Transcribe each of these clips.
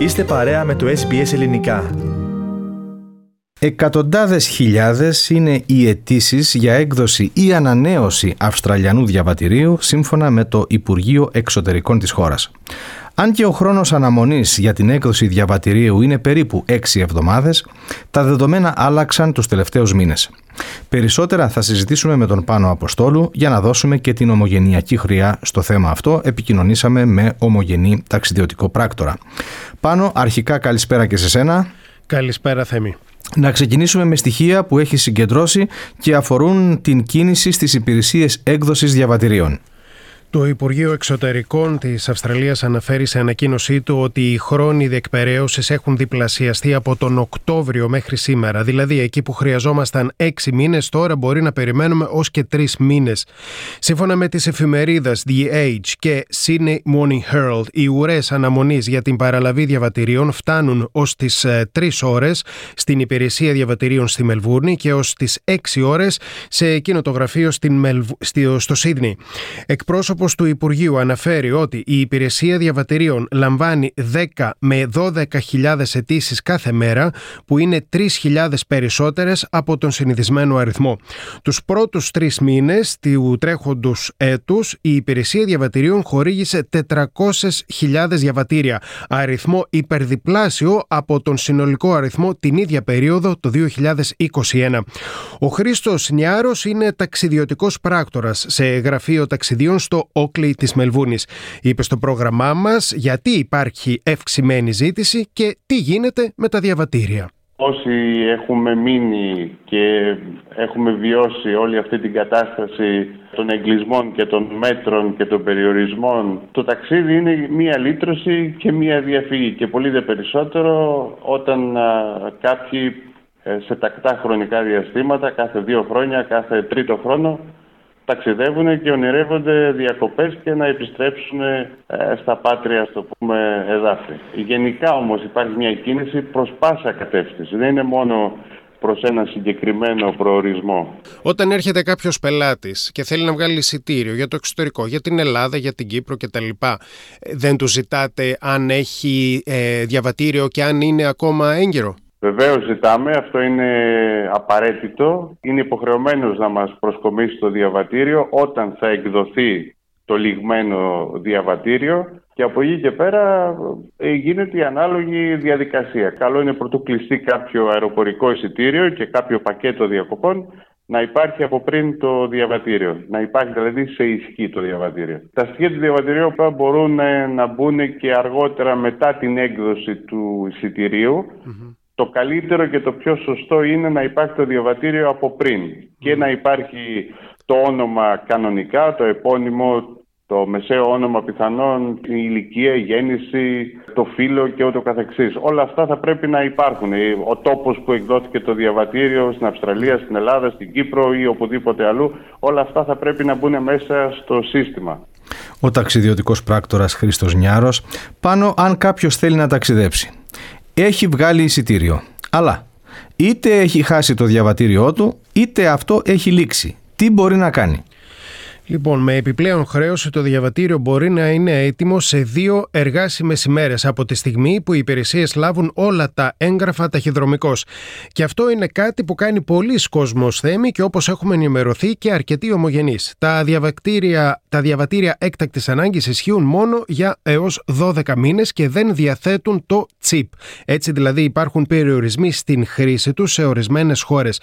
Είστε παρέα με το SBS Ελληνικά. Εκατοντάδες χιλιάδες είναι οι αιτήσει για έκδοση ή ανανέωση Αυστραλιανού διαβατηρίου σύμφωνα με το Υπουργείο Εξωτερικών της χώρας. Αν και ο χρόνος αναμονής για την έκδοση διαβατηρίου είναι περίπου 6 εβδομάδες, τα δεδομένα άλλαξαν τους τελευταίους μήνες. Περισσότερα θα συζητήσουμε με τον Πάνο Αποστόλου για να δώσουμε και την ομογενειακή χρειά στο θέμα αυτό. Επικοινωνήσαμε με ομογενή ταξιδιωτικό πράκτορα. Πάνο, αρχικά καλησπέρα και σε σένα. Καλησπέρα Θέμη. Να ξεκινήσουμε με στοιχεία που έχει συγκεντρώσει και αφορούν την κίνηση στις υπηρεσίες έκδοσης διαβατηρίων. Το Υπουργείο Εξωτερικών της Αυστραλίας αναφέρει σε ανακοίνωσή του ότι οι χρόνοι διεκπαιρέωσης έχουν διπλασιαστεί από τον Οκτώβριο μέχρι σήμερα. Δηλαδή, εκεί που χρειαζόμασταν έξι μήνες, τώρα μπορεί να περιμένουμε ως και τρεις μήνες. Σύμφωνα με τις εφημερίδες The Age και Sydney Morning Herald, οι ουρές αναμονής για την παραλαβή διαβατηρίων φτάνουν ως τις τρεις ώρες στην υπηρεσία διαβατηρίων στη Μελβούρνη και ως τις έξι ώρες σε εκείνο το γραφείο στο Σίδνey. Εκπρόσωπος εκπρόσωπο του Υπουργείου αναφέρει ότι η υπηρεσία διαβατηρίων λαμβάνει 10 με 12.000 αιτήσεις κάθε μέρα, που είναι 3.000 περισσότερες από τον συνηθισμένο αριθμό. Τους πρώτους τρεις μήνες του τρέχοντος έτους, η υπηρεσία διαβατηρίων χορήγησε 400.000 διαβατήρια, αριθμό υπερδιπλάσιο από τον συνολικό αριθμό την ίδια περίοδο το 2021. Ο Χρήστος Νιάρος είναι ταξιδιωτικός πράκτορας σε γραφείο ταξιδίων στο Όκλι της Μελβούνης. Είπε στο πρόγραμμά μας γιατί υπάρχει ευξημένη ζήτηση και τι γίνεται με τα διαβατήρια. Όσοι έχουμε μείνει και έχουμε βιώσει όλη αυτή την κατάσταση των εγκλισμών και των μέτρων και των περιορισμών, το ταξίδι είναι μία λύτρωση και μία διαφυγή και πολύ δε περισσότερο όταν κάποιοι ε, σε τακτά χρονικά διαστήματα, κάθε δύο χρόνια, κάθε τρίτο χρόνο, ταξιδεύουν και ονειρεύονται διακοπές και να επιστρέψουν ε, στα πάτρια, στο πούμε, εδάφη. Γενικά όμως υπάρχει μια κίνηση προς πάσα κατεύθυνση. Δεν είναι μόνο προς ένα συγκεκριμένο προορισμό. Όταν έρχεται κάποιος πελάτης και θέλει να βγάλει εισιτήριο για το εξωτερικό, για την Ελλάδα, για την Κύπρο κτλ. Ε, δεν του ζητάτε αν έχει ε, διαβατήριο και αν είναι ακόμα έγκαιρο. Βεβαίως ζητάμε, αυτό είναι απαραίτητο. Είναι υποχρεωμένος να μας προσκομίσει το διαβατήριο όταν θα εκδοθεί το λιγμένο διαβατήριο και από εκεί και πέρα ε, γίνεται η ανάλογη διαδικασία. Καλό είναι πρωτού κλειστεί κάποιο αεροπορικό εισιτήριο και κάποιο πακέτο διακοπών να υπάρχει από πριν το διαβατήριο. Να υπάρχει δηλαδή σε ισχύ το διαβατήριο. Τα στοιχεία του διαβατηρίου μπορούν να μπουν και αργότερα μετά την έκδοση του εισιτηρίου το καλύτερο και το πιο σωστό είναι να υπάρχει το διαβατήριο από πριν και να υπάρχει το όνομα κανονικά, το επώνυμο, το μεσαίο όνομα πιθανόν, η ηλικία, η γέννηση, το φύλλο και ούτω καθεξής. Όλα αυτά θα πρέπει να υπάρχουν. Ο τόπος που εκδόθηκε το διαβατήριο στην Αυστραλία, στην Ελλάδα, στην Κύπρο ή οπουδήποτε αλλού, όλα αυτά θα πρέπει να μπουν μέσα στο σύστημα. Ο ταξιδιωτικός πράκτορας Χρήστος Νιάρος, πάνω αν κάποιος θέλει να ταξιδέψει έχει βγάλει εισιτήριο. Αλλά είτε έχει χάσει το διαβατήριό του, είτε αυτό έχει λήξει. Τι μπορεί να κάνει; Λοιπόν, με επιπλέον χρέωση το διαβατήριο μπορεί να είναι έτοιμο σε δύο εργάσιμες ημέρες από τη στιγμή που οι υπηρεσίες λάβουν όλα τα έγγραφα ταχυδρομικώ. Και αυτό είναι κάτι που κάνει πολλοί κόσμος θέμη και όπως έχουμε ενημερωθεί και αρκετοί ομογενείς. Τα, διαβατήρια, τα διαβατήρια έκτακτης ανάγκης ισχύουν μόνο για έως 12 μήνες και δεν διαθέτουν το chip. Έτσι δηλαδή υπάρχουν περιορισμοί στην χρήση τους σε ορισμένες χώρες.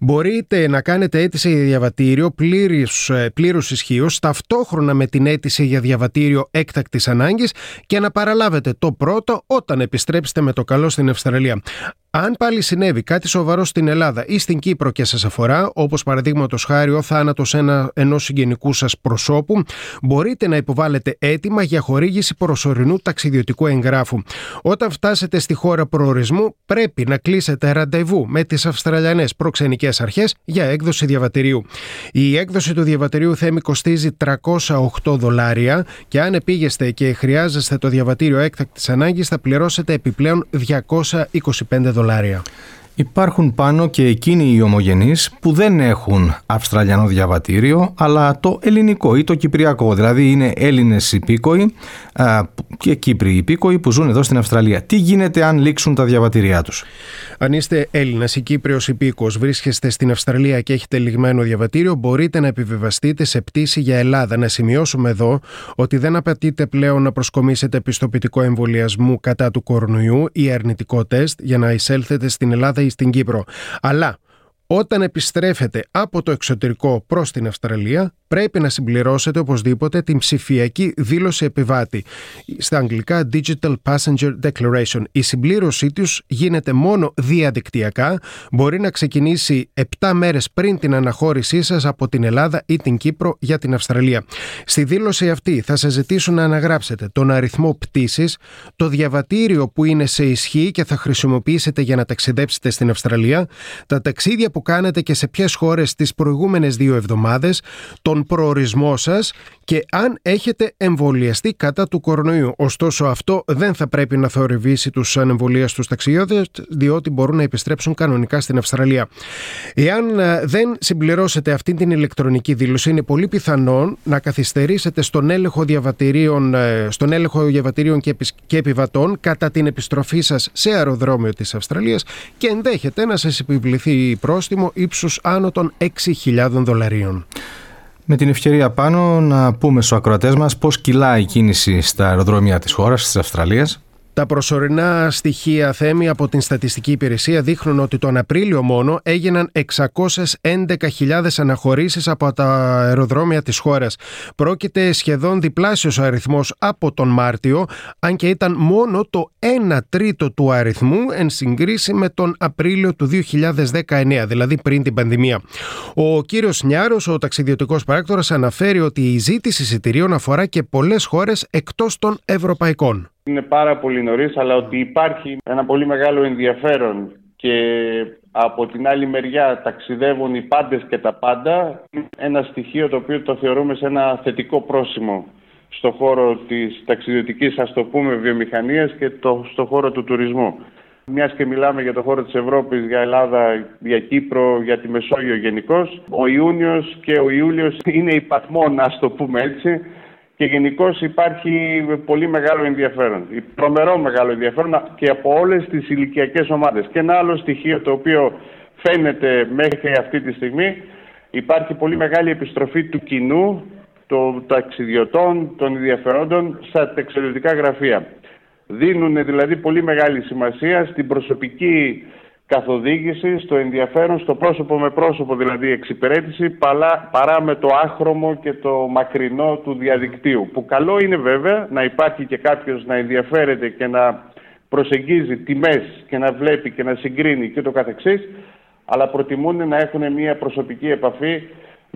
Μπορείτε να κάνετε αίτηση για διαβατήριο πλήρους ισχύω ταυτόχρονα με την αίτηση για διαβατήριο έκτακτης ανάγκης και να παραλάβετε το πρώτο όταν επιστρέψετε με το καλό στην Αυστραλία. Αν πάλι συνέβη κάτι σοβαρό στην Ελλάδα ή στην Κύπρο και σας αφορά, όπως παραδείγματος χάρη ο θάνατος ένα, ενός συγγενικού σας προσώπου, μπορείτε να υποβάλλετε αίτημα για χορήγηση προσωρινού ταξιδιωτικού εγγράφου. Όταν φτάσετε στη χώρα προορισμού, πρέπει να κλείσετε ραντεβού με τις Αυστραλιανές προξενικές αρχές για έκδοση διαβατηρίου. Η έκδοση του διαβατηρίου θέμη κοστίζει 308 δολάρια και αν επήγεστε και χρειάζεστε το διαβατήριο έκτακτης ανάγκης, θα πληρώσετε επιπλέον 225 δολάρια. Area. Υπάρχουν πάνω και εκείνοι οι ομογενείς που δεν έχουν Αυστραλιανό διαβατήριο αλλά το ελληνικό ή το κυπριακό. Δηλαδή είναι Έλληνες υπήκοοι και Κύπροι υπήκοοι που ζουν εδώ στην Αυστραλία. Τι γίνεται αν λήξουν τα διαβατήριά τους; Αν είστε Έλληνας ή Κύπριος υπήκο, βρίσκεστε στην Αυστραλία και έχετε λιγμένο διαβατήριο, μπορείτε να επιβιβαστείτε σε πτήση για Ελλάδα. Να σημειώσουμε εδώ ότι δεν απαιτείται πλέον να προσκομίσετε πιστοποιητικό εμβολιασμού κατά του κορονοϊού ή αρνητικό τεστ για να εισέλθετε στην Ελλάδα ή στην Κύπρο. Αλλά όταν επιστρέφετε από το εξωτερικό προς την Αυστραλία πρέπει να συμπληρώσετε οπωσδήποτε την ψηφιακή δήλωση επιβάτη. Στα αγγλικά Digital Passenger Declaration. Η συμπλήρωσή τους γίνεται μόνο διαδικτυακά. Μπορεί να ξεκινήσει 7 μέρες πριν την αναχώρησή σας από την Ελλάδα ή την Κύπρο για την Αυστραλία. Στη δήλωση αυτή θα σας ζητήσουν να αναγράψετε τον αριθμό πτήσης, το διαβατήριο που είναι σε ισχύ και θα χρησιμοποιήσετε για να ταξιδέψετε στην Αυστραλία, τα ταξίδια που κάνετε και σε ποιες χώρες τις προηγούμενες δύο εβδομάδες, τον προορισμό σας και αν έχετε εμβολιαστεί κατά του κορονοϊού. Ωστόσο αυτό δεν θα πρέπει να θορυβήσει τους ανεμβολίαστους ταξιδιώτες διότι μπορούν να επιστρέψουν κανονικά στην Αυστραλία. Εάν ε, δεν συμπληρώσετε αυτή την ηλεκτρονική δήλωση είναι πολύ πιθανόν να καθυστερήσετε στον έλεγχο διαβατηρίων, ε, στον έλεγχο διαβατηρίων και επιβατών κατά την επιστροφή σας σε αεροδρόμιο της Αυστραλίας και ενδέχεται να σας επιβληθεί πρόστιμο ύψους άνω των 6.000 δολαρίων. Με την ευκαιρία πάνω να πούμε στους ακροατές μας πώς κυλάει η κίνηση στα αεροδρόμια της χώρας, της Αυστραλίας. Τα προσωρινά στοιχεία θέμη από την Στατιστική Υπηρεσία δείχνουν ότι τον Απρίλιο μόνο έγιναν 611.000 αναχωρήσεις από τα αεροδρόμια της χώρας. Πρόκειται σχεδόν διπλάσιος αριθμός από τον Μάρτιο, αν και ήταν μόνο το 1 τρίτο του αριθμού εν συγκρίση με τον Απρίλιο του 2019, δηλαδή πριν την πανδημία. Ο κύριος Νιάρος, ο ταξιδιωτικός πράκτορας, αναφέρει ότι η ζήτηση εισιτηρίων αφορά και πολλές χώρες εκτός των ευρωπαϊκών. Είναι πάρα πολύ νωρίς, αλλά ότι υπάρχει ένα πολύ μεγάλο ενδιαφέρον και από την άλλη μεριά ταξιδεύουν οι πάντες και τα πάντα, ένα στοιχείο το οποίο το θεωρούμε σε ένα θετικό πρόσημο στο χώρο της ταξιδιωτικής, ας το πούμε, βιομηχανίας και το, στο χώρο του τουρισμού. Μιας και μιλάμε για το χώρο της Ευρώπης, για Ελλάδα, για Κύπρο, για τη Μεσόγειο γενικώς. Ο Ιούνιος και ο Ιούλιος είναι υπαθμόν, ας το πούμε έτσι, και γενικώ υπάρχει πολύ μεγάλο ενδιαφέρον. Τρομερό μεγάλο ενδιαφέρον και από όλες τις ηλικιακές ομάδες. Και ένα άλλο στοιχείο το οποίο φαίνεται μέχρι αυτή τη στιγμή υπάρχει πολύ μεγάλη επιστροφή του κοινού, των ταξιδιωτών, των ενδιαφερόντων στα ταξιδιωτικά γραφεία. Δίνουν δηλαδή πολύ μεγάλη σημασία στην προσωπική καθοδήγηση, στο ενδιαφέρον, στο πρόσωπο με πρόσωπο δηλαδή εξυπηρέτηση παρά με το άχρωμο και το μακρινό του διαδικτύου. Που καλό είναι βέβαια να υπάρχει και κάποιος να ενδιαφέρεται και να προσεγγίζει τιμές και να βλέπει και να συγκρίνει και το καθεξής, αλλά προτιμούν να έχουν μια προσωπική επαφή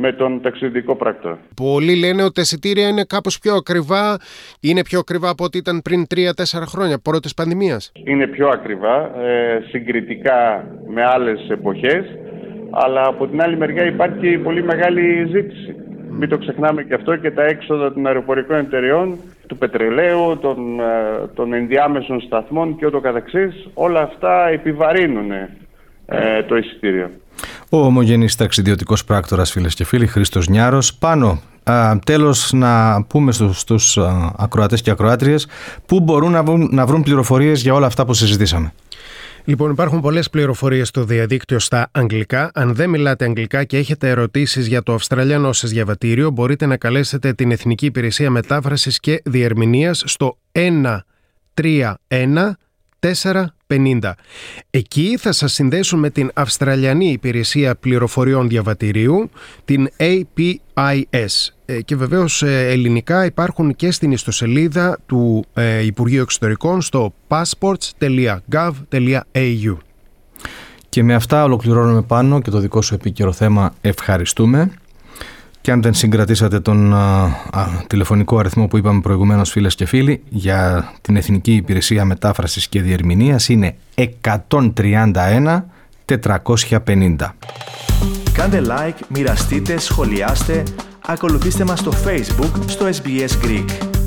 με τον ταξιδιωτικό πράκτορα. Πολλοί λένε ότι τα εισιτήρια είναι κάπως πιο ακριβά, είναι πιο ακριβά από ό,τι ήταν πριν 3-4 χρόνια, πρώτης πανδημίας. Είναι πιο ακριβά, ε, συγκριτικά με άλλες εποχές, αλλά από την άλλη μεριά υπάρχει πολύ μεγάλη ζήτηση. Μην το ξεχνάμε και αυτό και τα έξοδα των αεροπορικών εταιριών, του πετρελαίου, των, ε, των ενδιάμεσων σταθμών και ούτω καθεξής, όλα αυτά επιβαρύνουν ε, το εισιτήριο. Ο ομογενής ταξιδιωτικός πράκτορας φίλες και φίλοι Χρήστος Νιάρος. Πάνω, α, τέλος να πούμε στους, στους α, ακροατές και ακροάτριες πού μπορούν να βρουν, να βρουν πληροφορίες για όλα αυτά που συζητήσαμε. Λοιπόν, υπάρχουν πολλές πληροφορίες στο διαδίκτυο στα αγγλικά. Αν δεν μιλάτε αγγλικά και έχετε ερωτήσεις για το Αυστραλιανό σα διαβατήριο, μπορείτε να καλέσετε την Εθνική Υπηρεσία Μετάφρασης και Διερμηνίας στο 131 450. Εκεί θα σας συνδέσουν με την Αυστραλιανή Υπηρεσία Πληροφοριών Διαβατηρίου, την APIS. Ε, και βεβαίως ε, ελληνικά υπάρχουν και στην ιστοσελίδα του ε, Υπουργείου Εξωτερικών στο passports.gov.au. Και με αυτά ολοκληρώνουμε πάνω και το δικό σου επίκαιρο θέμα ευχαριστούμε. Και αν δεν συγκρατήσατε τον τηλεφωνικό αριθμό που είπαμε προηγουμένως φίλες και φίλοι για την Εθνική Υπηρεσία Μετάφρασης και Διερμηνίας είναι 131 450. Κάντε like, μοιραστείτε, σχολιάστε, ακολουθήστε μας στο Facebook στο SBS Greek.